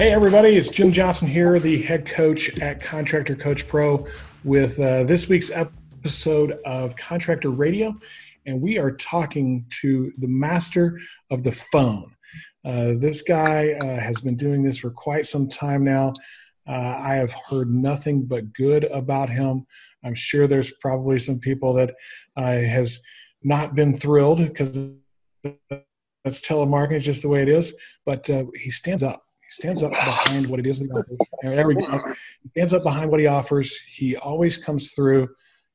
Hey, everybody, it's Jim Johnson here, the head coach at Contractor Coach Pro, with uh, this week's episode of Contractor Radio. And we are talking to the master of the phone. Uh, this guy uh, has been doing this for quite some time now. Uh, I have heard nothing but good about him. I'm sure there's probably some people that uh, has not been thrilled because that's telemarketing, it's just the way it is. But uh, he stands up stands up behind what it is he offers. There we go. He stands up behind what he offers. He always comes through.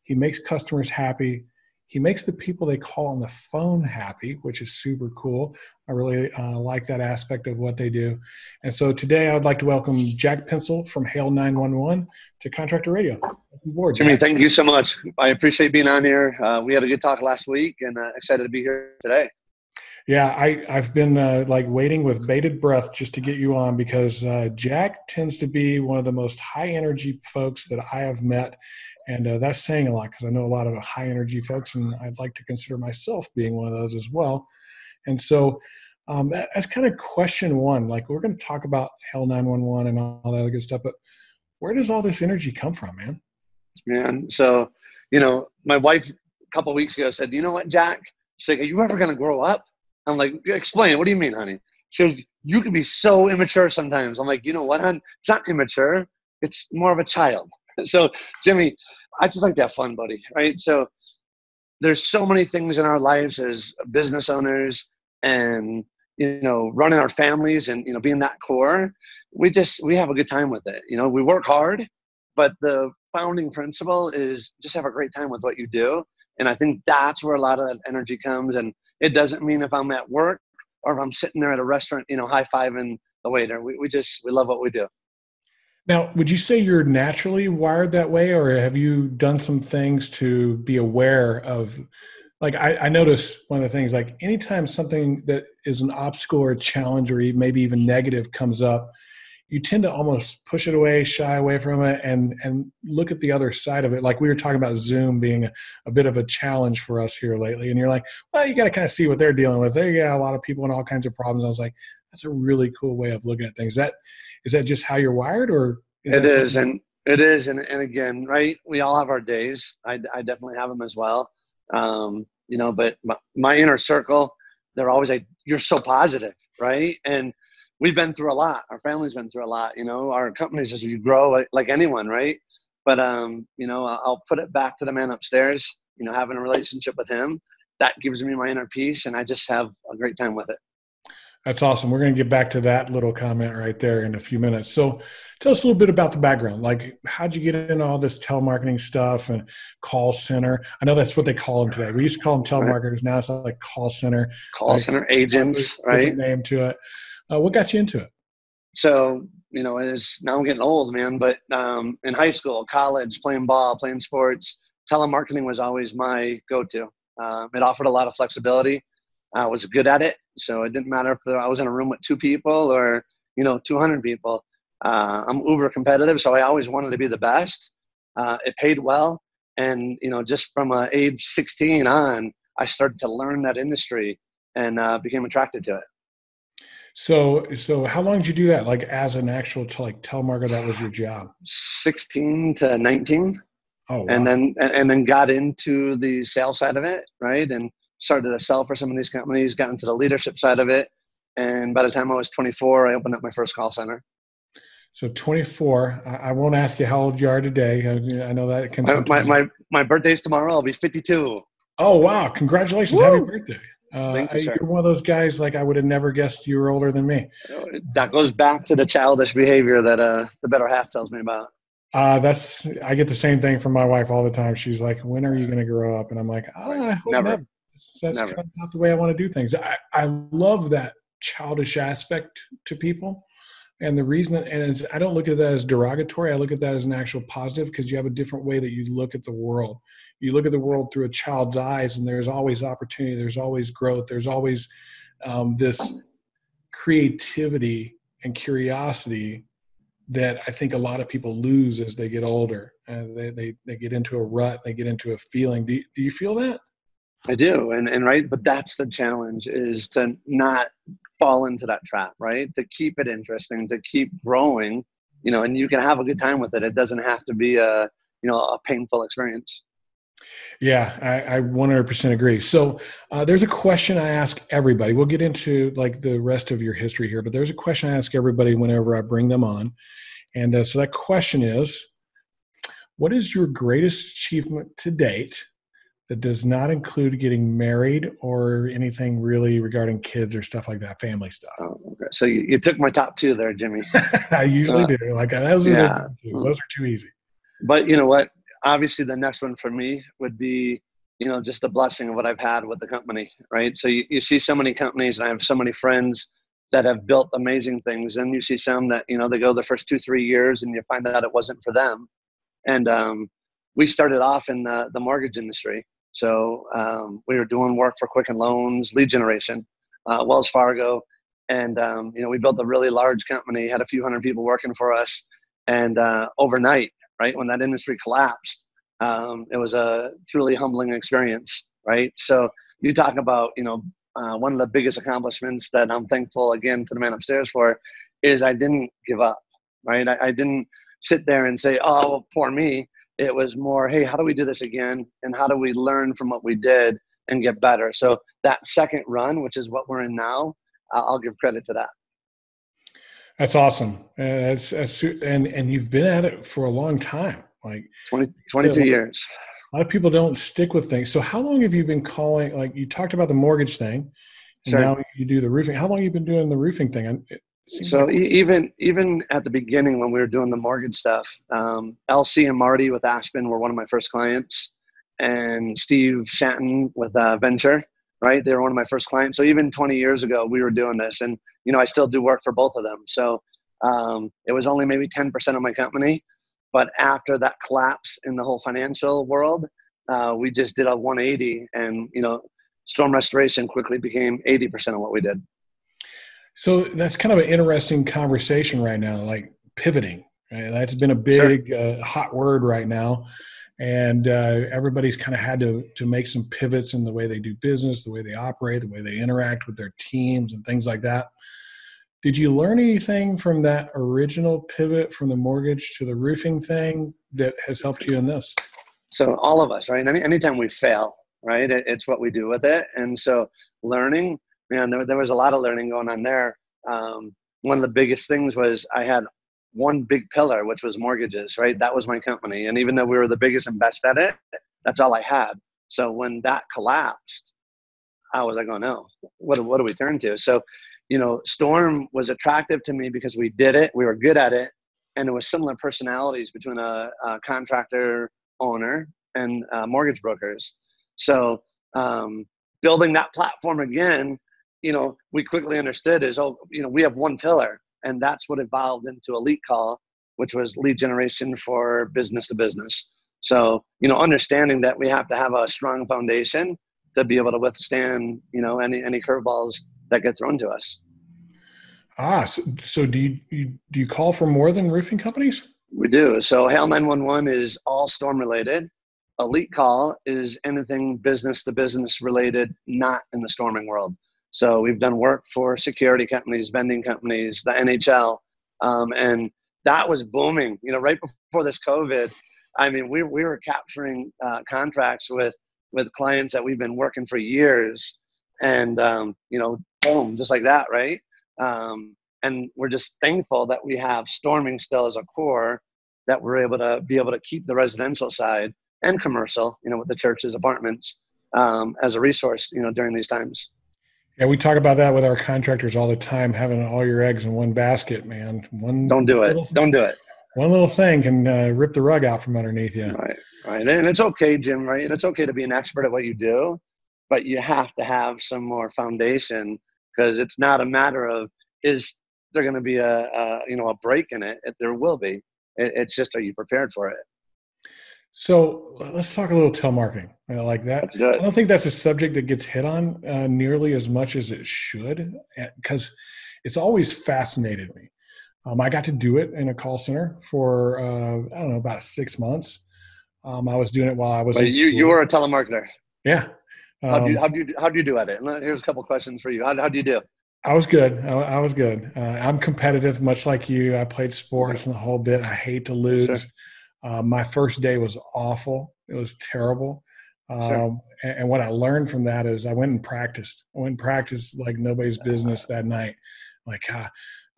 He makes customers happy. He makes the people they call on the phone happy, which is super cool. I really uh, like that aspect of what they do. And so today I would like to welcome Jack Pencil from Hail 911 to Contractor Radio. Board, Jimmy, thank you so much. I appreciate being on here. Uh, we had a good talk last week and uh, excited to be here today. Yeah, I, I've been uh, like waiting with bated breath just to get you on because uh, Jack tends to be one of the most high energy folks that I have met. And uh, that's saying a lot because I know a lot of high energy folks, and I'd like to consider myself being one of those as well. And so um, that's kind of question one. Like, we're going to talk about Hail 911 and all that other good stuff, but where does all this energy come from, man? Man, so, you know, my wife a couple weeks ago said, You know what, Jack? She's like, Are you ever going to grow up? I'm like, explain. What do you mean, honey? She goes, you can be so immature sometimes. I'm like, you know what, hon? It's not immature. It's more of a child. so, Jimmy, I just like to have fun, buddy. Right? So, there's so many things in our lives as business owners and you know running our families and you know being that core we just we have a good time with it you know we work hard but the founding principle is just have a great time with what you do and i think that's where a lot of that energy comes and it doesn't mean if I'm at work or if I'm sitting there at a restaurant, you know, high fiving the waiter. We, we just, we love what we do. Now, would you say you're naturally wired that way, or have you done some things to be aware of? Like, I, I notice one of the things, like, anytime something that is an obstacle or a challenge or maybe even negative comes up, you tend to almost push it away, shy away from it, and and look at the other side of it. Like we were talking about Zoom being a, a bit of a challenge for us here lately, and you're like, well, you got to kind of see what they're dealing with. They got a lot of people and all kinds of problems. I was like, that's a really cool way of looking at things. Is that is that just how you're wired, or is it is, and it is, and and again, right? We all have our days. I I definitely have them as well. Um, you know, but my, my inner circle, they're always like, you're so positive, right? And we've been through a lot. Our family's been through a lot. You know, our companies as you grow, like, like anyone, right? But um, you know, I'll put it back to the man upstairs. You know, having a relationship with him that gives me my inner peace, and I just have a great time with it. That's awesome. We're going to get back to that little comment right there in a few minutes. So, tell us a little bit about the background. Like, how'd you get into all this telemarketing stuff and call center? I know that's what they call them today. We used to call them telemarketers. Now it's like call center. Call like, center agents, right? Name to it. Uh, what got you into it? So, you know, as now I'm getting old, man, but um, in high school, college, playing ball, playing sports, telemarketing was always my go to. Um, it offered a lot of flexibility. I was good at it. So it didn't matter if I was in a room with two people or, you know, 200 people. Uh, I'm uber competitive, so I always wanted to be the best. Uh, it paid well. And, you know, just from uh, age 16 on, I started to learn that industry and uh, became attracted to it. So, so how long did you do that? Like as an actual to like tell telemarketer, that was your job. Sixteen to nineteen. Oh, wow. and then and then got into the sales side of it, right? And started to sell for some of these companies. Got into the leadership side of it, and by the time I was 24, I opened up my first call center. So 24. I, won't ask you how old you are today. I, I know that it can. My, my, my my birthday's tomorrow. I'll be 52. Oh wow! Congratulations! Woo! Happy birthday! Uh, you, are one of those guys like I would have never guessed you were older than me. That goes back to the childish behavior that uh, the better half tells me about. Uh, that's I get the same thing from my wife all the time. She's like, "When are you going to grow up?" And I'm like, oh, "I hope never." never. That's never. kind of not the way I want to do things. I, I love that childish aspect to people. And the reason, and I don't look at that as derogatory, I look at that as an actual positive because you have a different way that you look at the world. You look at the world through a child's eyes, and there's always opportunity, there's always growth, there's always um, this creativity and curiosity that I think a lot of people lose as they get older. Uh, they, they, they get into a rut, they get into a feeling. Do you, do you feel that? I do. And, and right, but that's the challenge is to not fall into that trap, right? To keep it interesting, to keep growing, you know, and you can have a good time with it. It doesn't have to be a, you know, a painful experience. Yeah, I, I 100% agree. So uh, there's a question I ask everybody. We'll get into like the rest of your history here, but there's a question I ask everybody whenever I bring them on. And uh, so that question is, what is your greatest achievement to date that does not include getting married or anything really regarding kids or stuff like that, family stuff. Oh, okay. So you, you, took my top two there, Jimmy. I usually uh, do. Like those are those are too easy. But you know what? Obviously, the next one for me would be you know just a blessing of what I've had with the company, right? So you, you see so many companies, and I have so many friends that have built amazing things, and you see some that you know they go the first two three years, and you find out it wasn't for them. And um, we started off in the the mortgage industry so um, we were doing work for Quicken Loans, lead generation, uh, Wells Fargo, and um, you know we built a really large company, had a few hundred people working for us, and uh, overnight, right? When that industry collapsed, um, it was a truly humbling experience, right? So you talk about you know uh, one of the biggest accomplishments that I'm thankful again to the man upstairs for is I didn't give up, right? I, I didn't sit there and say, oh, poor me. It was more hey how do we do this again? And how do we learn from what we did and get better? So that second run which is what we're in now i'll give credit to that that's awesome. And that's, that's and and you've been at it for a long time like 20, 22 so years. a lot of people don't stick with things. So how long have you been calling like you talked about the mortgage thing and sure. now you do the roofing. How long have you been doing the roofing thing? So like- even even at the beginning when we were doing the mortgage stuff, um, LC and Marty with Aspen were one of my first clients, and Steve Shanton with uh, Venture, right? They were one of my first clients. So even 20 years ago, we were doing this, and you know I still do work for both of them. So um, it was only maybe 10% of my company, but after that collapse in the whole financial world, uh, we just did a 180, and you know storm restoration quickly became 80% of what we did. So that's kind of an interesting conversation right now, like pivoting. Right? That's been a big sure. uh, hot word right now, and uh, everybody's kind of had to to make some pivots in the way they do business, the way they operate, the way they interact with their teams, and things like that. Did you learn anything from that original pivot from the mortgage to the roofing thing that has helped you in this? So all of us, right? Any, anytime we fail, right? It, it's what we do with it, and so learning man, there, there was a lot of learning going on there. Um, one of the biggest things was I had one big pillar, which was mortgages, right? That was my company. And even though we were the biggest and best at it, that's all I had. So when that collapsed, I was like, oh no, what, what do we turn to? So, you know, Storm was attractive to me because we did it, we were good at it, and there was similar personalities between a, a contractor owner and uh, mortgage brokers. So, um, building that platform again you know, we quickly understood is, oh, you know, we have one pillar, and that's what evolved into Elite Call, which was lead generation for business to business. So, you know, understanding that we have to have a strong foundation to be able to withstand, you know, any any curveballs that get thrown to us. Ah, so, so do you, you do you call for more than roofing companies? We do. So Hail 911 is all storm related. Elite Call is anything business to business related, not in the storming world. So we've done work for security companies, vending companies, the NHL, um, and that was booming. You know, right before this COVID, I mean, we we were capturing uh, contracts with with clients that we've been working for years, and um, you know, boom, just like that, right? Um, and we're just thankful that we have storming still as a core that we're able to be able to keep the residential side and commercial, you know, with the churches, apartments, um, as a resource, you know, during these times. Yeah, we talk about that with our contractors all the time, having all your eggs in one basket, man. One don't do it. Don't do it. One little thing can uh, rip the rug out from underneath you. Right, right, and it's okay, Jim. Right, and it's okay to be an expert at what you do, but you have to have some more foundation because it's not a matter of is there going to be a, a, you know a break in it. it there will be. It, it's just are you prepared for it? So let's talk a little telemarketing. You know, like that. I don't think that's a subject that gets hit on uh, nearly as much as it should, because it's always fascinated me. Um, I got to do it in a call center for uh, I don't know about six months. Um, I was doing it while I was. But you you were a telemarketer. Yeah. Um, how do you how do you how do you do at it? Here's a couple questions for you. How how do you do? I was good. I, I was good. Uh, I'm competitive, much like you. I played sports and the whole bit. I hate to lose. Sure. Uh, my first day was awful. It was terrible. Um, sure. and, and, what I learned from that is I went and practiced. I went and practiced like nobody's business that night. Like, ah,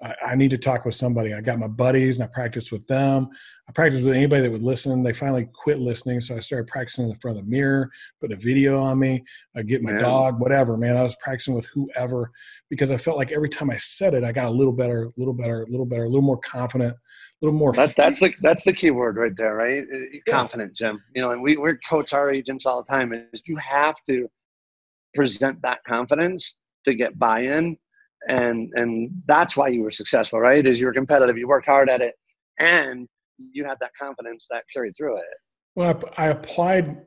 I, I need to talk with somebody. I got my buddies and I practiced with them. I practiced with anybody that would listen. They finally quit listening. So I started practicing in front of the mirror, put a video on me, I get my dog, whatever, man. I was practicing with whoever because I felt like every time I said it, I got a little better, a little better, a little better, a little more confident, a little more. That, that's the, that's the key word right there, right? Uh, yeah. Confident, Jim. You know, and we, we coach our agents all the time is you have to present that confidence to get buy-in and and that's why you were successful right is you were competitive you worked hard at it and you had that confidence that carried through it well i applied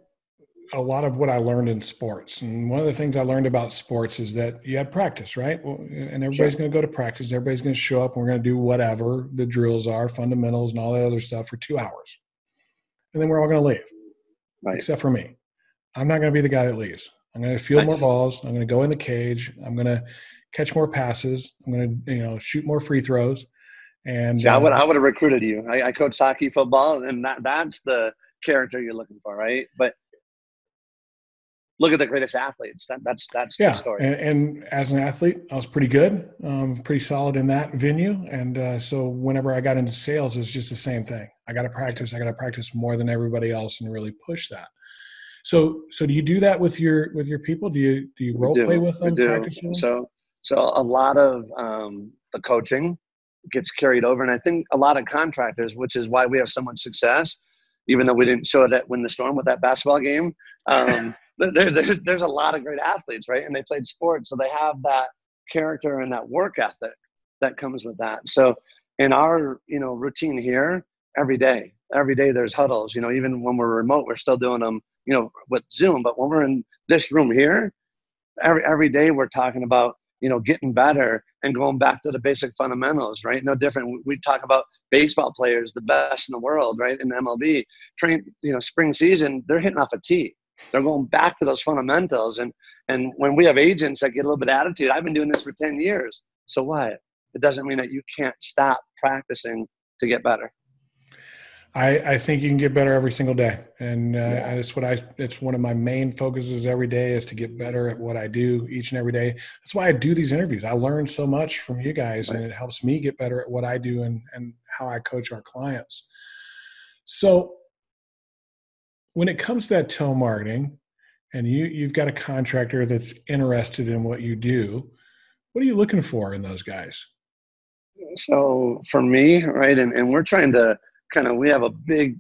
a lot of what i learned in sports and one of the things i learned about sports is that you had practice right well, and everybody's sure. going to go to practice everybody's going to show up and we're going to do whatever the drills are fundamentals and all that other stuff for two hours and then we're all going to leave right. except for me i'm not going to be the guy that leaves i'm going to field nice. more balls i'm going to go in the cage i'm going to catch more passes. I'm going to, you know, shoot more free throws. And See, uh, I would, I would have recruited you. I, I coach hockey, football, and that, that's the character you're looking for, right? But look at the greatest athletes. That, that's that's yeah. the story. And, and as an athlete, I was pretty good, um, pretty solid in that venue. And uh, so whenever I got into sales, it was just the same thing. I got to practice. I got to practice more than everybody else and really push that. So so do you do that with your with your people? Do you do you role do. play with them? So so a lot of um, the coaching gets carried over, and I think a lot of contractors, which is why we have so much success, even though we didn't show that at Win the Storm with that basketball game. Um, there, there, there's a lot of great athletes, right? And they played sports, so they have that character and that work ethic that comes with that. So in our you know routine here, every day, every day there's huddles. You know, even when we're remote, we're still doing them. You know, with Zoom, but when we're in this room here, every every day we're talking about you know, getting better and going back to the basic fundamentals, right? No different. We talk about baseball players, the best in the world, right? In the MLB, train, you know, spring season, they're hitting off a tee. They're going back to those fundamentals. And and when we have agents that get a little bit of attitude, I've been doing this for 10 years. So what? It doesn't mean that you can't stop practicing to get better. I, I think you can get better every single day, and uh, yeah. that's what I. It's one of my main focuses every day is to get better at what I do each and every day. That's why I do these interviews. I learn so much from you guys, right. and it helps me get better at what I do and and how I coach our clients. So, when it comes to that telemarketing, and you you've got a contractor that's interested in what you do, what are you looking for in those guys? So for me, right, and, and we're trying to kind of we have a big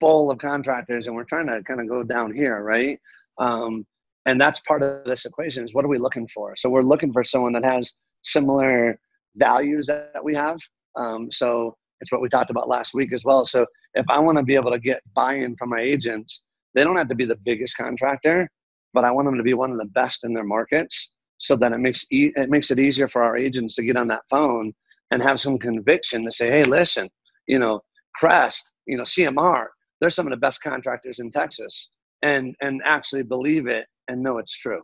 bowl of contractors and we're trying to kind of go down here right? Um, and that's part of this equation is what are we looking for? So we're looking for someone that has similar values that we have. Um, so it's what we talked about last week as well. So if i want to be able to get buy-in from my agents they don't have to be the biggest contractor but i want them to be one of the best in their markets. So that it makes e- it makes it easier for our agents to get on that phone and have some conviction to say hey listen you know Crest, you know, CMR, they're some of the best contractors in Texas and and actually believe it and know it's true.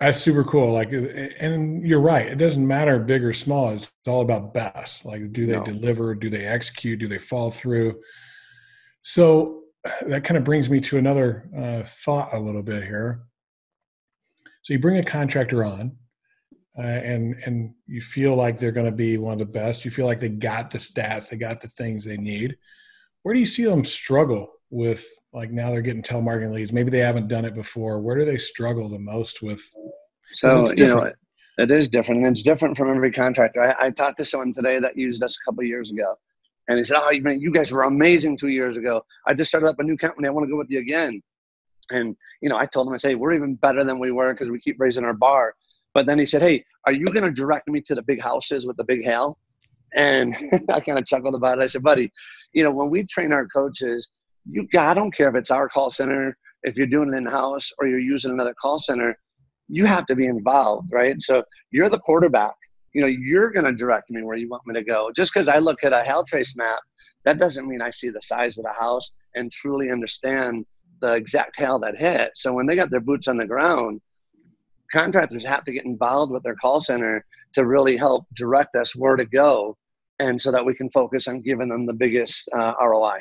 That's super cool. Like, and you're right. It doesn't matter big or small. It's all about best. Like, do they no. deliver? Do they execute? Do they fall through? So that kind of brings me to another uh, thought a little bit here. So you bring a contractor on, uh, and and you feel like they're going to be one of the best. You feel like they got the stats, they got the things they need. Where do you see them struggle with? Like now they're getting telemarketing leads. Maybe they haven't done it before. Where do they struggle the most with? So you know, it is different. And it's different from every contractor. I, I talked to someone today that used us a couple years ago, and he said, "Oh, man, you guys were amazing two years ago. I just started up a new company. I want to go with you again." And you know, I told him, I say, "We're even better than we were because we keep raising our bar." But then he said, Hey, are you going to direct me to the big houses with the big hail? And I kind of chuckled about it. I said, Buddy, you know, when we train our coaches, you I don't care if it's our call center, if you're doing it in house or you're using another call center, you have to be involved, right? So you're the quarterback. You know, you're going to direct me where you want me to go. Just because I look at a HailTrace map, that doesn't mean I see the size of the house and truly understand the exact hail that hit. So when they got their boots on the ground, contractors have to get involved with their call center to really help direct us where to go and so that we can focus on giving them the biggest uh, roi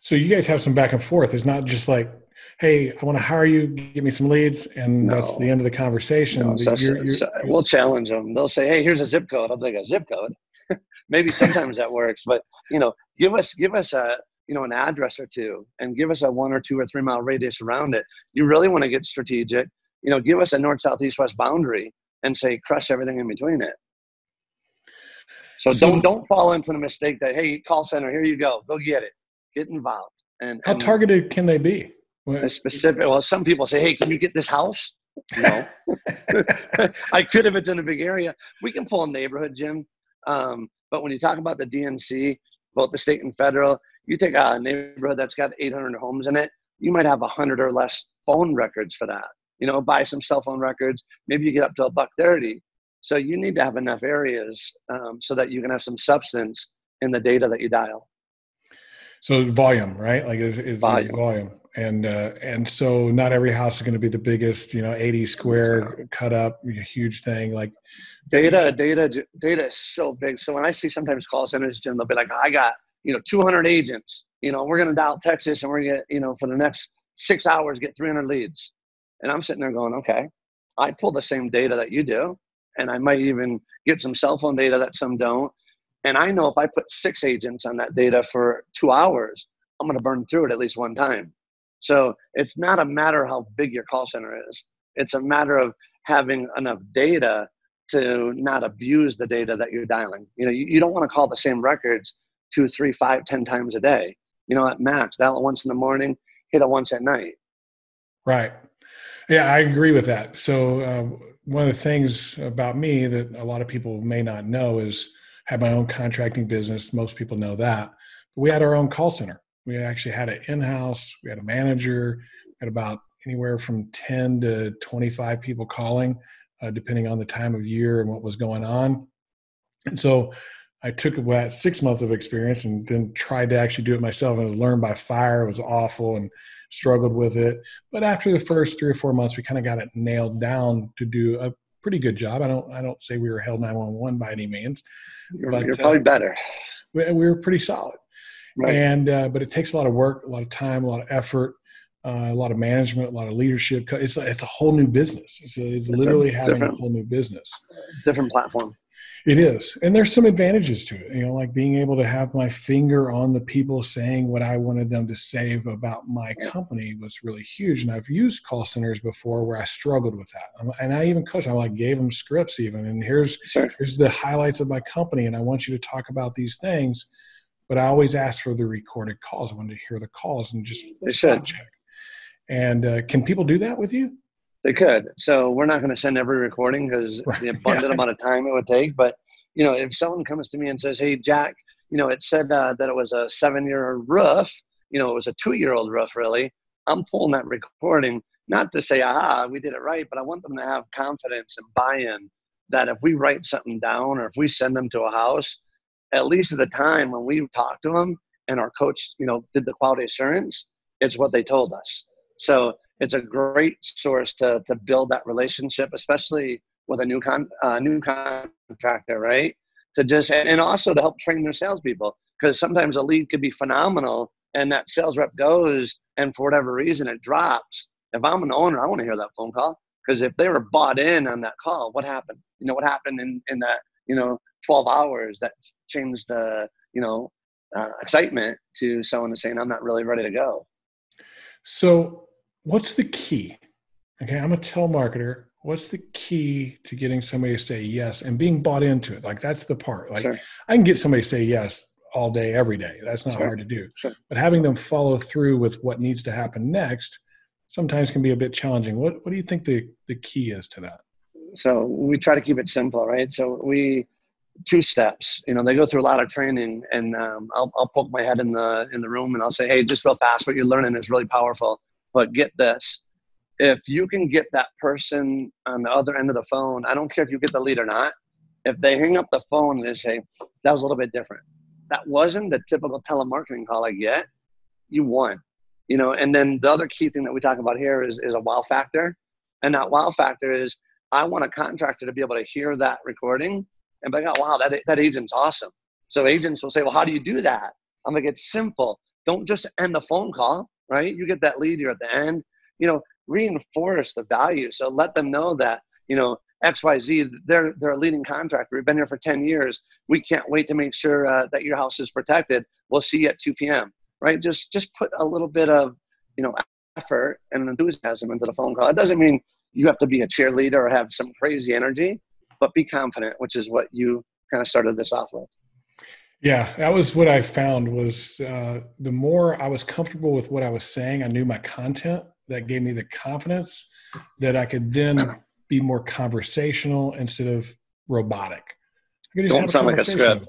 so you guys have some back and forth. It's not just like hey i want to hire you give me some leads and no. that's the end of the conversation. No, so, you're, you're, so we'll challenge them they'll say hey here's a zip code. I'll take a zip code? Maybe sometimes that works but you know give us give us a you know an address or two and give us a one or two or three mile radius around it. You really want to get strategic you know give us a north south east west boundary and say crush everything in between it. So, so don't don't fall into the mistake that hey call center here you go go get it. Get involved and how and targeted can they be? Specific well some people say hey can you get this house? No. I could if it's in a big area. We can pull a neighborhood jim. Um, but when you talk about the dnc both the state and federal you take a neighborhood that's got 800 homes in it, you might have 100 or less phone records for that. You know, buy some cell phone records. Maybe you get up to a buck 30. So you need to have enough areas um, so that you can have some substance in the data that you dial. So volume, right? Like it's, it's volume. volume. And uh, and so not every house is going to be the biggest, you know, 80 square cut up, huge thing. Like data, data, data is so big. So when I see sometimes call centers, Jim, they'll be like, I got you know 200 agents you know we're going to dial texas and we're going to you know for the next six hours get 300 leads and i'm sitting there going okay i pull the same data that you do and i might even get some cell phone data that some don't and i know if i put six agents on that data for two hours i'm going to burn through it at least one time so it's not a matter how big your call center is it's a matter of having enough data to not abuse the data that you're dialing you know you, you don't want to call the same records two, three, five, ten times a day. You know, at max, dial it once in the morning, hit it once at night. Right. Yeah, I agree with that. So uh, one of the things about me that a lot of people may not know is have my own contracting business. Most people know that. But we had our own call center. We actually had it in-house. We had a manager. Had about anywhere from 10 to 25 people calling, uh, depending on the time of year and what was going on. And so I took about six months of experience and then tried to actually do it myself and learned by fire. It was awful and struggled with it. But after the first three or four months, we kind of got it nailed down to do a pretty good job. I don't I don't say we were Hail 911 by any means. You're, but, you're probably uh, better. We, we, were pretty solid. Right. And uh, but it takes a lot of work, a lot of time, a lot of effort. Uh, a lot of management, a lot of leadership. It's a, it's a whole new business. It's, a, it's, it's literally having a whole new business. Different platform. It is. And there's some advantages to it, you know, like being able to have my finger on the people saying what I wanted them to say about my company was really huge. And I've used call centers before where I struggled with that. And I even coached, I like gave them scripts even. And here's, sure. here's the highlights of my company. And I want you to talk about these things. But I always ask for the recorded calls. I wanted to hear the calls and just check. And uh, can people do that with you? They could. So we're not going to send every recording because right. the abundant yeah. amount of time it would take. But you know, if someone comes to me and says, "Hey, Jack, you know, it said uh, that it was a seven-year old roof. You know, it was a two-year-old roof, really." I'm pulling that recording not to say, "Aha, we did it right," but I want them to have confidence and buy-in that if we write something down or if we send them to a house, at least at the time when we talked to them and our coach, you know, did the quality assurance, it's what they told us. So it's a great source to to build that relationship, especially with a new con uh, new contractor, right? To just and also to help train their salespeople because sometimes a lead could be phenomenal and that sales rep goes and for whatever reason it drops. If I'm an owner, I want to hear that phone call because if they were bought in on that call, what happened? You know what happened in in that you know 12 hours that changed the you know uh, excitement to someone saying I'm not really ready to go. So what's the key? Okay, I'm a telemarketer. What's the key to getting somebody to say yes and being bought into it? Like that's the part. Like sure. I can get somebody to say yes all day, every day. That's not sure. hard to do. Sure. But having them follow through with what needs to happen next sometimes can be a bit challenging. What what do you think the, the key is to that? So we try to keep it simple, right? So we two steps. You know, they go through a lot of training, and um, I'll, I'll poke my head in the in the room and I'll say, "Hey, just real fast, what you're learning is really powerful." But get this if you can get that person on the other end of the phone, I don't care if you get the lead or not, if they hang up the phone and they say, that was a little bit different. That wasn't the typical telemarketing call I get, you won. You know, and then the other key thing that we talk about here is, is a wow factor. And that wow factor is I want a contractor to be able to hear that recording and be like, oh, wow, that, that agent's awesome. So agents will say, well, how do you do that? I'm like, it's simple. Don't just end a phone call, right? You get that lead, you're at the end. You know, reinforce the value. So let them know that, you know, XYZ, they're, they're a leading contractor. We've been here for 10 years. We can't wait to make sure uh, that your house is protected. We'll see you at 2 p.m. Right? Just just put a little bit of, you know, effort and enthusiasm into the phone call. It doesn't mean you have to be a cheerleader or have some crazy energy, but be confident, which is what you kind of started this off with. Yeah, that was what I found was uh, the more I was comfortable with what I was saying, I knew my content that gave me the confidence that I could then be more conversational instead of robotic. don't sound like a script.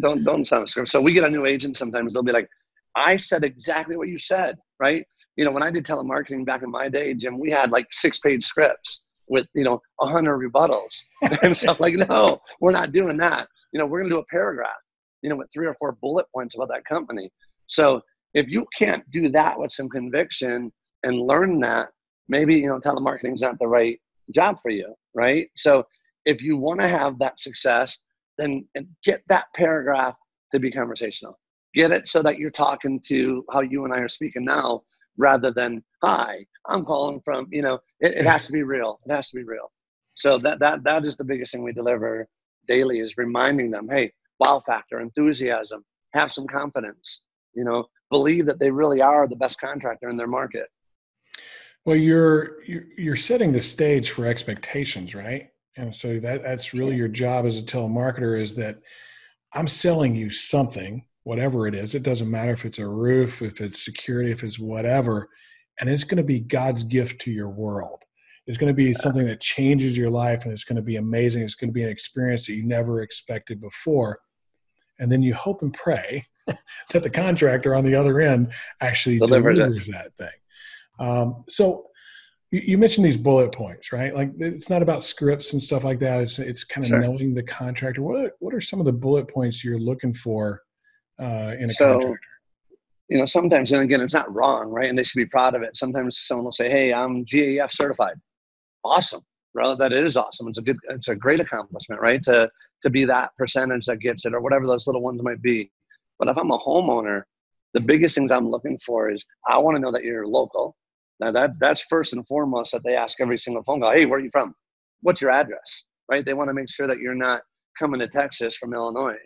Don't don't sound like a script. So we get a new agent sometimes. They'll be like, "I said exactly what you said." Right? You know, when I did telemarketing back in my day, Jim, we had like six-page scripts with you know a hundred rebuttals and stuff. Like, no, we're not doing that. You know, we're going to do a paragraph. You know, with three or four bullet points about that company. So if you can't do that with some conviction and learn that, maybe you know telemarketing is not the right job for you, right? So if you want to have that success, then get that paragraph to be conversational. Get it so that you're talking to how you and I are speaking now rather than hi i'm calling from you know it, it, has to be real it has to be real so that that that is the biggest thing we deliver daily is reminding them hey wow factor enthusiasm have some confidence you know believe that they really are the best contractor in their market well, you're you're setting the stage for expectations, right? And so that that's really your job as a telemarketer is that I'm selling you something, whatever it is. It doesn't matter if it's a roof, if it's security, if it's whatever, and it's going to be God's gift to your world. It's going to be something that changes your life, and it's going to be amazing. It's going to be an experience that you never expected before. And then you hope and pray that the contractor on the other end actually delivers that thing. Um, so you, you, mentioned these bullet points, right? Like it's not about scripts and stuff like that. It's it's kind of sure. knowing the contractor. What are, what are some of the bullet points you're looking for uh, in a so, contractor? You know, sometimes, and again, it's not wrong, right? And they should be proud of it. Sometimes someone will say, "Hey, I'm GAF certified." Awesome, bro. That is awesome. It's a good, it's a great accomplishment, right? To to be that percentage that gets it, or whatever those little ones might be. But if I'm a homeowner, the biggest things I'm looking for is I want to know that you're local. Now that that's first and foremost that they ask every single phone call. Hey, where are you from? What's your address? Right? They want to make sure that you're not coming to Texas from Illinois.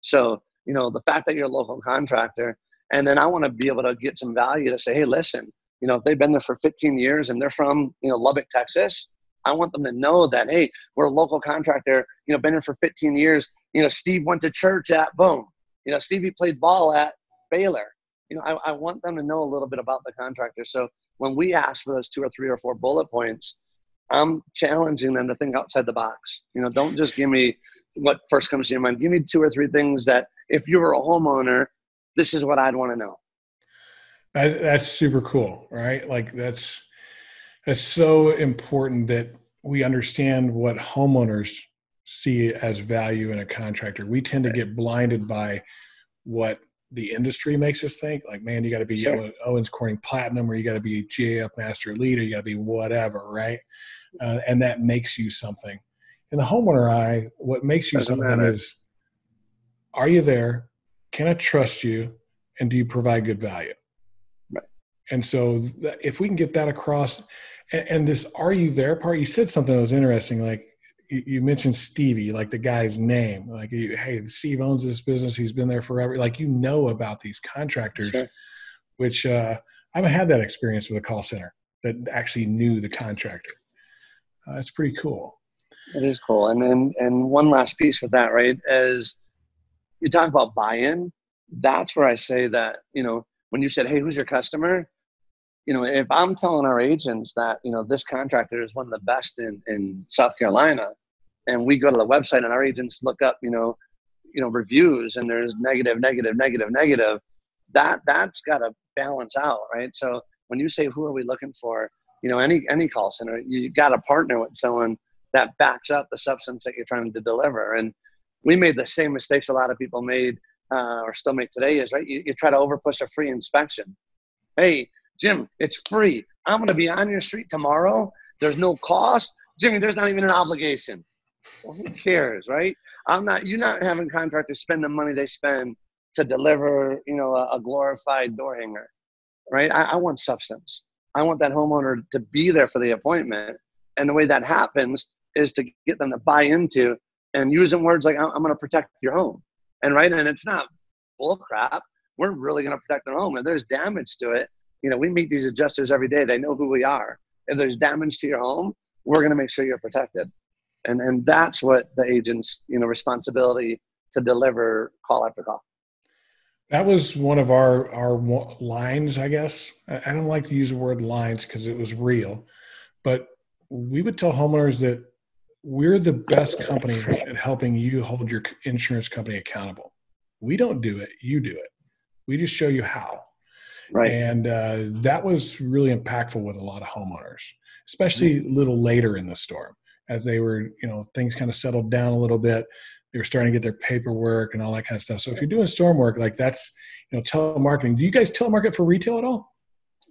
So you know the fact that you're a local contractor, and then I want to be able to get some value to say, hey, listen, you know if they've been there for 15 years and they're from you know Lubbock, Texas, I want them to know that hey, we're a local contractor. You know, been here for 15 years. You know, Steve went to church at Boom. You know, Stevie played ball at Baylor. You know, I, I want them to know a little bit about the contractor. So when we ask for those two or three or four bullet points, I'm challenging them to think outside the box. You know, don't just give me what first comes to your mind. Give me two or three things that if you were a homeowner, this is what I'd want to know. That, that's super cool, right? Like that's that's so important that we understand what homeowners see as value in a contractor. We tend to get blinded by what the industry makes us think like man you got to be sure. owens corning platinum or you got to be gaf Master Elite you got to be whatever right uh, and that makes you something in the homeowner eye what makes you Doesn't something matter. is are you there can i trust you and do you provide good value. And so if we can get that across and, and this are you there part you said something that was interesting like you mentioned Stevie, like the guy's name. Like, hey, Steve owns this business. He's been there forever. Like, you know about these contractors, sure. which uh, I haven't had that experience with a call center that actually knew the contractor. Uh, it's pretty cool. It is cool. And then, and one last piece with that, right? As you talk about buy-in, that's where I say that you know when you said, "Hey, who's your customer?" You know, if I'm telling our agents that you know this contractor is one of the best in in South Carolina, and we go to the website and our agents look up, you know, you know, reviews and there's negative, negative, negative, negative, that that's got to balance out, right? So when you say who are we looking for, you know, any any call center, you got to partner with someone that backs up the substance that you're trying to deliver. And we made the same mistakes a lot of people made uh, or still make today is right. You, you try to overpush a free inspection. Hey, Jim, it's free. I'm going to be on your street tomorrow There's no cost. Jimmy, there's not even an obligation. Well, who cares, right? I'm not. You're not having contractors spend the money they spend to deliver, you know, a, a glorified door hanger, right? I, I want substance. I want that homeowner to be there for the appointment, and the way that happens is to get them to buy into and using words like, "I'm, going to protect your home," and right, and it's not bull crap. We're really going to protect their home. If there's damage to it, you know, we meet these adjusters every day. They know who we are. If there's damage to your home, we're going to make sure you're protected. And and that's what the agent's you know responsibility to deliver call after call. That was one of our our lines i guess. I don't like to use the word lines because it was real but we would tell homeowners that we're the best company at helping you hold your insurance company accountable. We don't do it. You do it. We just show you how right and uh, that was really impactful with a lot of homeowners especially a little later in the storm as they were, you know, things kind of settled down a little bit. They were starting to get their paperwork and all that kind of stuff. So if you're doing storm work, like that's, you know, telemarketing. Do you guys telemarket for retail at all?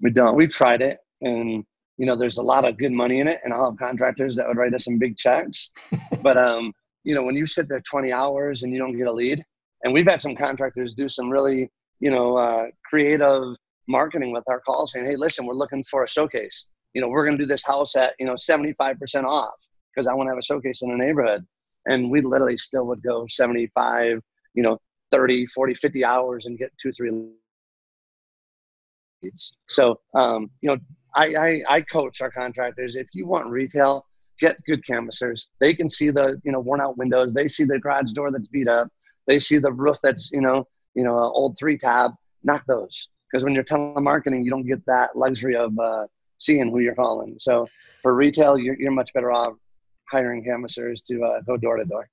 We don't. We've tried it, and you know, there's a lot of good money in it, and I'll have contractors that would write us some big checks. but um, you know, when you sit there 20 hours and you don't get a lead, and we've had some contractors do some really, you know, uh, creative marketing with our calls, saying, "Hey, listen, we're looking for a showcase. You know, we're going to do this house at you know 75% off." because I want to have a showcase in the neighborhood. And we literally still would go 75, you know, 30, 40, 50 hours and get two, three leads. So, um, you know, I, I, I coach our contractors. If you want retail, get good canvassers. They can see the, you know, worn out windows. They see the garage door that's beat up. They see the roof that's, you know, you know, old three tab. Knock those. Because when you're telemarketing, you don't get that luxury of uh, seeing who you're calling. So for retail, you're, you're much better off hiring canvassers to uh, go door to door.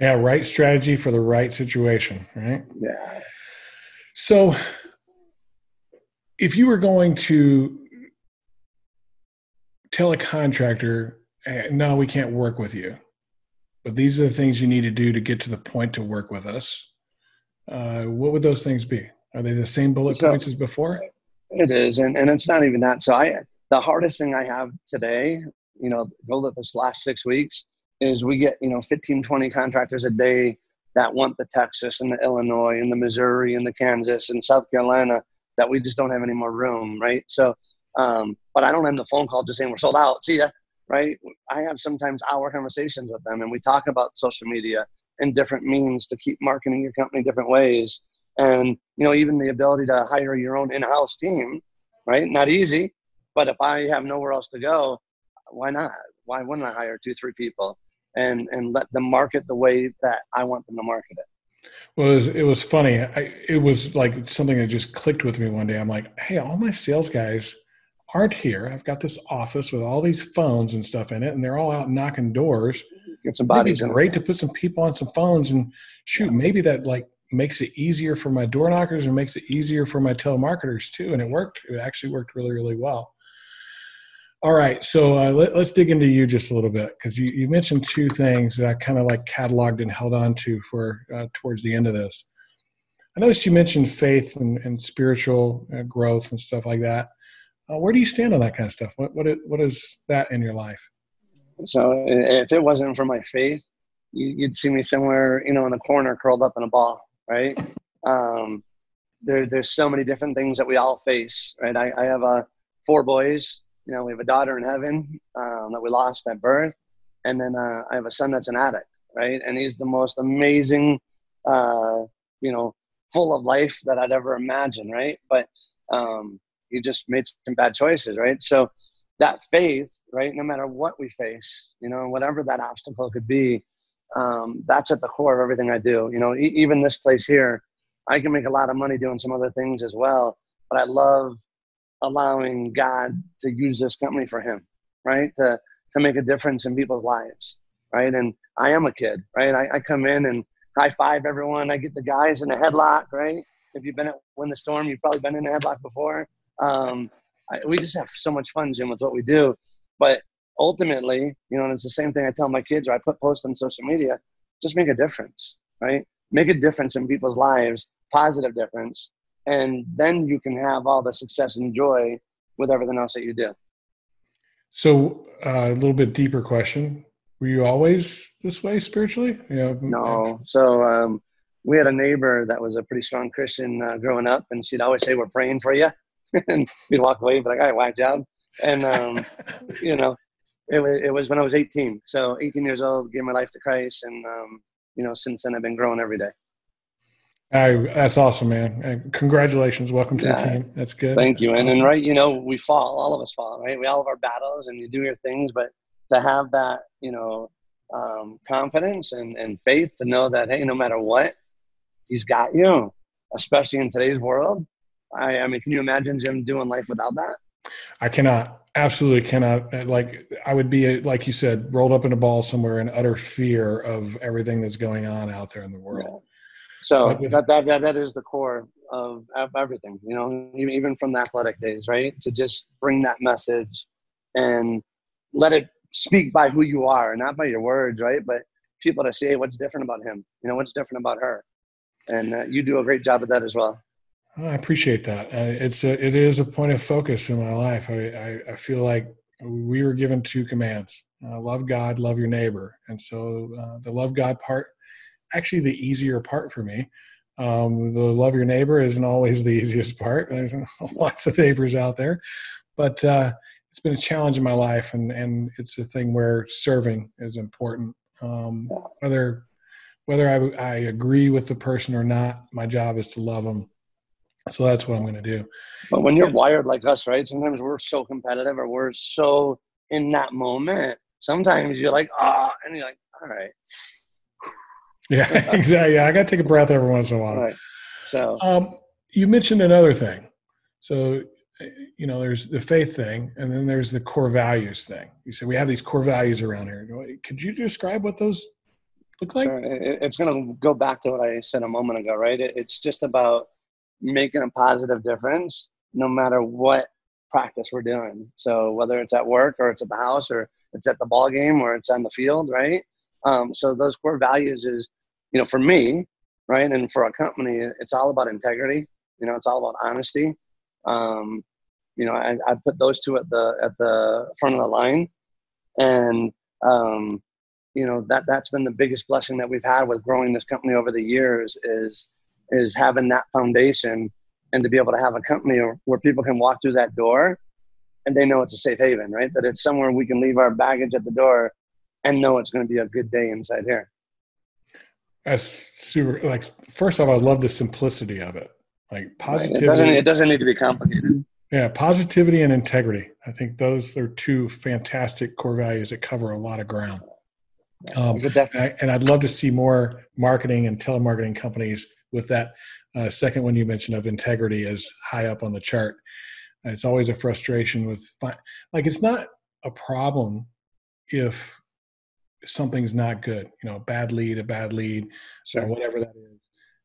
Yeah, right strategy for the right situation, right? Yeah. So, if you were going to tell a contractor, hey, no, we can't work with you, but these are the things you need to do to get to the point to work with us, uh, what would those things be? Are they the same bullet so, points as before? It is, and, and it's not even that. So I the hardest thing I have today you know, build it this last six weeks is we get, you know, 15, 20 contractors a day that want the Texas and the Illinois and the Missouri and the Kansas and South Carolina that we just don't have any more room, right? So, um, but I don't end the phone call just saying we're sold out. See ya, right? I have sometimes hour conversations with them and we talk about social media and different means to keep marketing your company different ways. And, you know, even the ability to hire your own in-house team, right? Not easy, but if I have nowhere else to go, why not? Why wouldn't I hire two, three people and and let them market the way that I want them to market it? Well, it was, it was funny. I, it was like something that just clicked with me one day. I'm like, hey, all my sales guys aren't here. I've got this office with all these phones and stuff in it, and they're all out knocking doors. Get some bodies. It'd be great to put some people on some phones and shoot. Maybe that like makes it easier for my door knockers and makes it easier for my telemarketers too. And it worked. It actually worked really, really well. All right, so uh, let, us dig into you just a little bit because you, you mentioned two things that I kind of like cataloged and held on to for uh, towards the end of this. I noticed you mentioned faith and, and spiritual uh, growth and stuff like that. Uh, where do you stand on that kind of stuff? What what is, what is that in your life? So if it wasn't for my faith, you'd see me somewhere, you know, in a corner, curled up in a ball, right? Um, there, there's so many different things that we all face, right? I, I have uh, four boys you know, we have a daughter in heaven um, that we lost at birth, and then uh, I have a son that's an addict, right? And he's the most amazing, uh, you know, full of life that I'd ever imagine, right? But um, he just made some bad choices, right? So that faith, right? No matter what we face, you know, whatever that obstacle could be, um, that's at the core of everything I do. You know, e- even this place here, I can make a lot of money doing some other things as well, but I love allowing God to use this company for Him, right? To to make a difference in people's lives, right? And I am a kid, right? I, I come in and high five everyone. I get the guys in a headlock, right? If you've been at Win the Storm, you've probably been in a headlock before. Um, I, we just have so much fun, Jim, with what we do. But ultimately, you know, and it's the same thing I tell my kids or I put posts on social media, just make a difference, right? Make a difference in people's lives, positive difference, and then you can have all the success and joy with everything else that you do So uh, a little bit deeper question: Were you always this way spiritually? Yeah. No. So um, we had a neighbor that was a pretty strong Christian uh, growing up, and she'd always say, "We're praying for you," and we'd walk away, but like, "All right, whack job," and um, you know, it was it was when I was 18. So 18 years old, gave my life to Christ, and um, you know, since then I've been growing every day. I, that's awesome, man. And congratulations. Welcome to yeah. the team. That's good. Thank you. That's and awesome. then, right, you know, we fall, all of us fall, right? We all have our battles and you do your things, but to have that, you know, um, confidence and, and faith to know that, hey, no matter what, he's got you, especially in today's world. I, I mean, can you imagine Jim doing life without that? I cannot, absolutely cannot. Like, I would be, like you said, rolled up in a ball somewhere in utter fear of everything that's going on out there in the world. Yeah so that, that, that, that is the core of, of everything, you know, even from the athletic days, right? To just bring that message and let it speak by who you are, not by your words, right? But people to say, what's different about him? You know, what's different about her? And uh, you do a great job of that as well. I appreciate that. Uh, it's a, it is a point of focus in my life. I, I, I feel like we were given two commands: uh, love God, love your neighbor. And so uh, the love God part actually the easier part for me. Um, the love your neighbor isn't always the easiest part. There's lots of neighbors out there, but uh, it's been a challenge in my life, and and it's a thing where serving is important. Um, whether whether I, I agree with the person or not, my job is to love them. So that's what I'm going to do. But when you're wired like us, right? Sometimes we're so competitive, or we're so in that moment. Sometimes you're like, ah, oh, and you're like, all right, yeah, exactly. Yeah, I got to take a breath every once in a while. Right. So, um, you mentioned another thing. So, you know, there's the faith thing, and then there's the core values thing. You said we have these core values around here. Could you describe what those look like? Sure. It's going to go back to what I said a moment ago, right? It's just about making a positive difference, no matter what practice we're doing. So whether it's at work or it's at the house or it's at the ball game or it's on the field, right? Um, so those core values is you know, for me, right, and for a company, it's all about integrity. You know, it's all about honesty. Um, you know, I, I put those two at the at the front of the line, and um, you know that that's been the biggest blessing that we've had with growing this company over the years is is having that foundation and to be able to have a company where people can walk through that door and they know it's a safe haven, right? That it's somewhere we can leave our baggage at the door and know it's going to be a good day inside here. That's super. Like, first off, I love the simplicity of it. Like positivity. It doesn't, it doesn't need to be complicated. Yeah, positivity and integrity. I think those are two fantastic core values that cover a lot of ground. Um, and, I, would love to see more marketing and telemarketing companies with that uh, second one you mentioned of integrity as high up on the chart. It's always a frustration with, like, it's not a problem if something's not good, you know, a bad lead, a bad lead, sure. or whatever that is.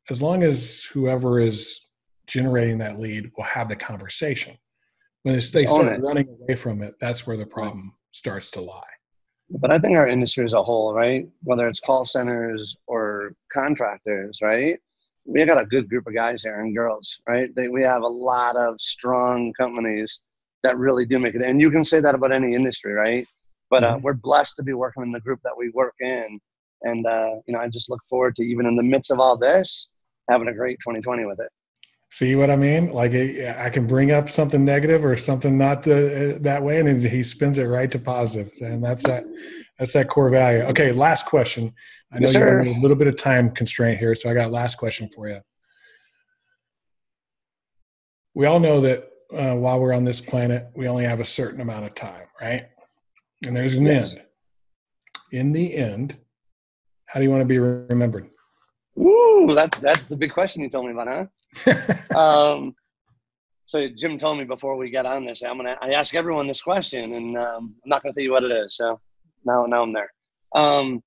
As long as whoever is generating that lead will have the conversation. When they start running away from it, that's where the problem starts to lie. But I think our industry as a whole, right? Whether it's call centers or contractors, right? We got a good group of guys here and girls, right? They, we have a lot of strong companies that really do make it. And you can say that about any industry, right? But uh, mm-hmm. we're blessed to be working in the group that we work in. And, uh, you know, I just look forward to even in the midst of all this, having a great 2020 with it. See what I mean? Like I can bring up something negative or something not uh, that way, and he spins it right to positive, and that's that. That's that core value. Okay, last question. I know yes, you're a little bit of time constraint here, so I got last question for you. We all know that uh, while we're on this planet, we only have a certain amount of time, right? And there's an yes. end. In the end, how do you want to be remembered? Ooh, that's that's the big question you told me about, huh? um, so Jim told me before we got on this, I'm gonna I ask everyone this question, and um, I'm not gonna tell you what it is. So now now I'm there. Um,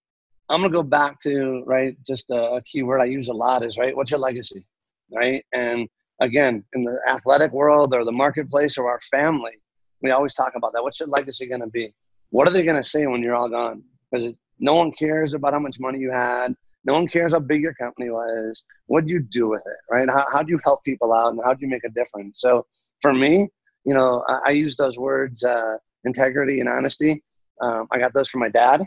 I'm gonna go back to right. Just a, a key word I use a lot is right. What's your legacy, right? And again, in the athletic world or the marketplace or our family, we always talk about that. What's your legacy gonna be? what are they to say when you're all gone? Because no one cares about how much money you had. No one cares how big your company was. What do you do with it, right? How, how do you help people out and how do you make a difference? So for me, you know, I, I use those words, uh, integrity and honesty. Um, I got those from my dad,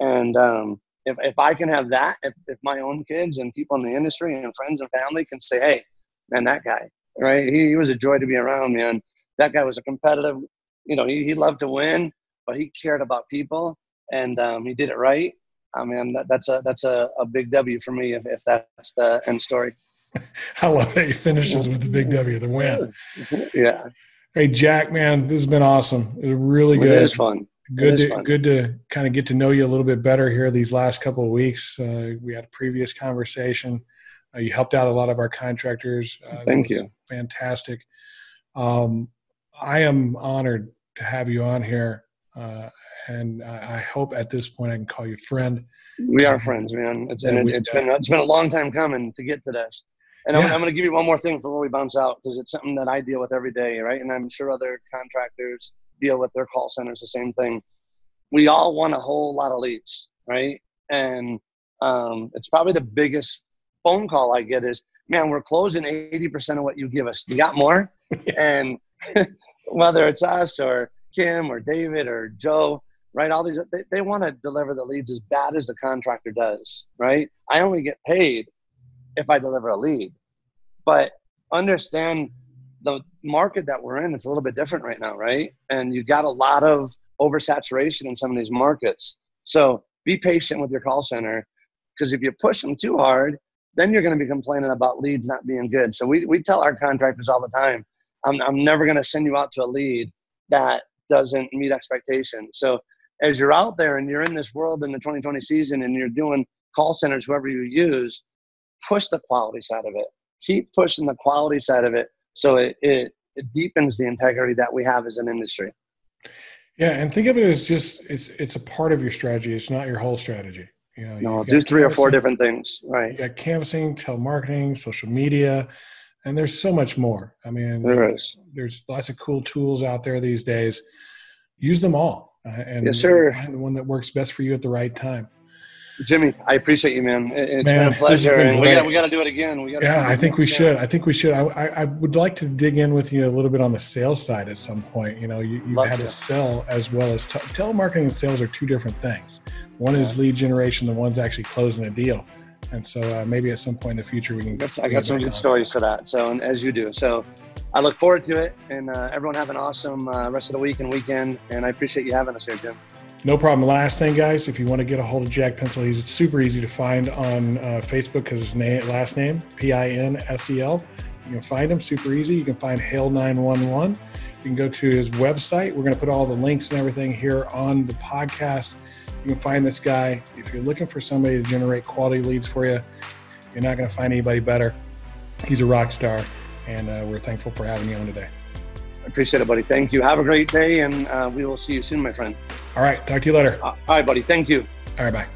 and um, if if I can have that, if if my own kids and people in the industry and friends and family can say, "Hey, man, that guy, right? He, he was a joy to be around, man. That guy was a competitive. You know, he, he loved to win, but he cared about people, and um, he did it right. I mean, that, that's a that's a, a big W for me if, if that's the end story. I love it. He finishes with the big W, the win. Yeah. Hey Jack, man, this has been awesome. It was really good. It is fun. Good is to fun. good to kind of get to know you a little bit better here these last couple of weeks. Uh, we had a previous conversation. Uh, you helped out a lot of our contractors. Uh, Thank you. Fantastic. Um, I am honored to have you on here, uh, and I, I hope at this point I can call you friend. We are friends, man. It's, and Yeah, it, it's been it's been a long time coming to get to this. And I'm, I'm going to give you one more thing before we bounce out because it's something that I deal with every day, right? And I'm sure other contractors deal with their call centers the same thing. We all want a whole lot of leads, right? And um, it's probably the biggest phone call I get is, "Man, we're closing 80% of what you give us. You got more?" and whether it's us or Kim or David or Joe, right? All these they, they want to deliver the leads as bad as the contractor does, right? I only get paid if I deliver a lead. But understand the market that we're in, it's a little bit different right now, right? And you got a lot of oversaturation in some of these markets. So be patient with your call center because if you push them too hard, then you're going to be complaining about leads not being good. So we, we tell our contractors all the time, I'm, I'm never going to send you out to a lead that doesn't meet expectations. So as you're out there and you're in this world in the 2020 season and you're doing call centers, whoever you use, push the quality side of it. Keep pushing the quality side of it so it, it, it deepens the integrity that we have as an industry. Yeah, and think of it as just it's it's a part of your strategy. It's not your whole strategy. You know, No, do three or four different things. Right. You got canvassing, telemarketing, social media, and there's so much more. I mean, There is. there's lots of cool tools out there these days. Use them all, Uh, and Yes, sir. find the one that works best for you at the right time. Jimmy, I appreciate you, man. It, has Man, been a pleasure. been we got, we got to do it again. We gotta Yeah, I think we should. I think we should. I, I, I would like to dig in with you a little bit on the sales side at some point. You know, you, you've Love had to. sell as well as te- telemarketing and sales are two different things. One is lead generation, the one's actually closing a deal. And so uh, maybe at some point in the future we can. That's, I got some good on. stories for that. So, and as you do. So, I look forward to it. And uh, everyone have an awesome uh, rest of the week and weekend. And I appreciate you having us here, Jim. No problem. Last thing, guys, if you want to get a hold of Jack Pinsel, he's super easy to find on uh, Facebook because his name, last name, P I N S E L. You can find him super easy. You can find Hail 911. You can go to his website. We're going to put all the links and everything here on the podcast. You can find this guy. If you're looking for somebody to generate quality leads for you, you're not going to find anybody better. He's a rock star, and uh, we're thankful for having you on today. I appreciate it, buddy. Thank you. Have a great day. And uh, we will see you soon, my friend. All right. Talk to you later. Uh, all right, buddy. Thank you. All right. Bye.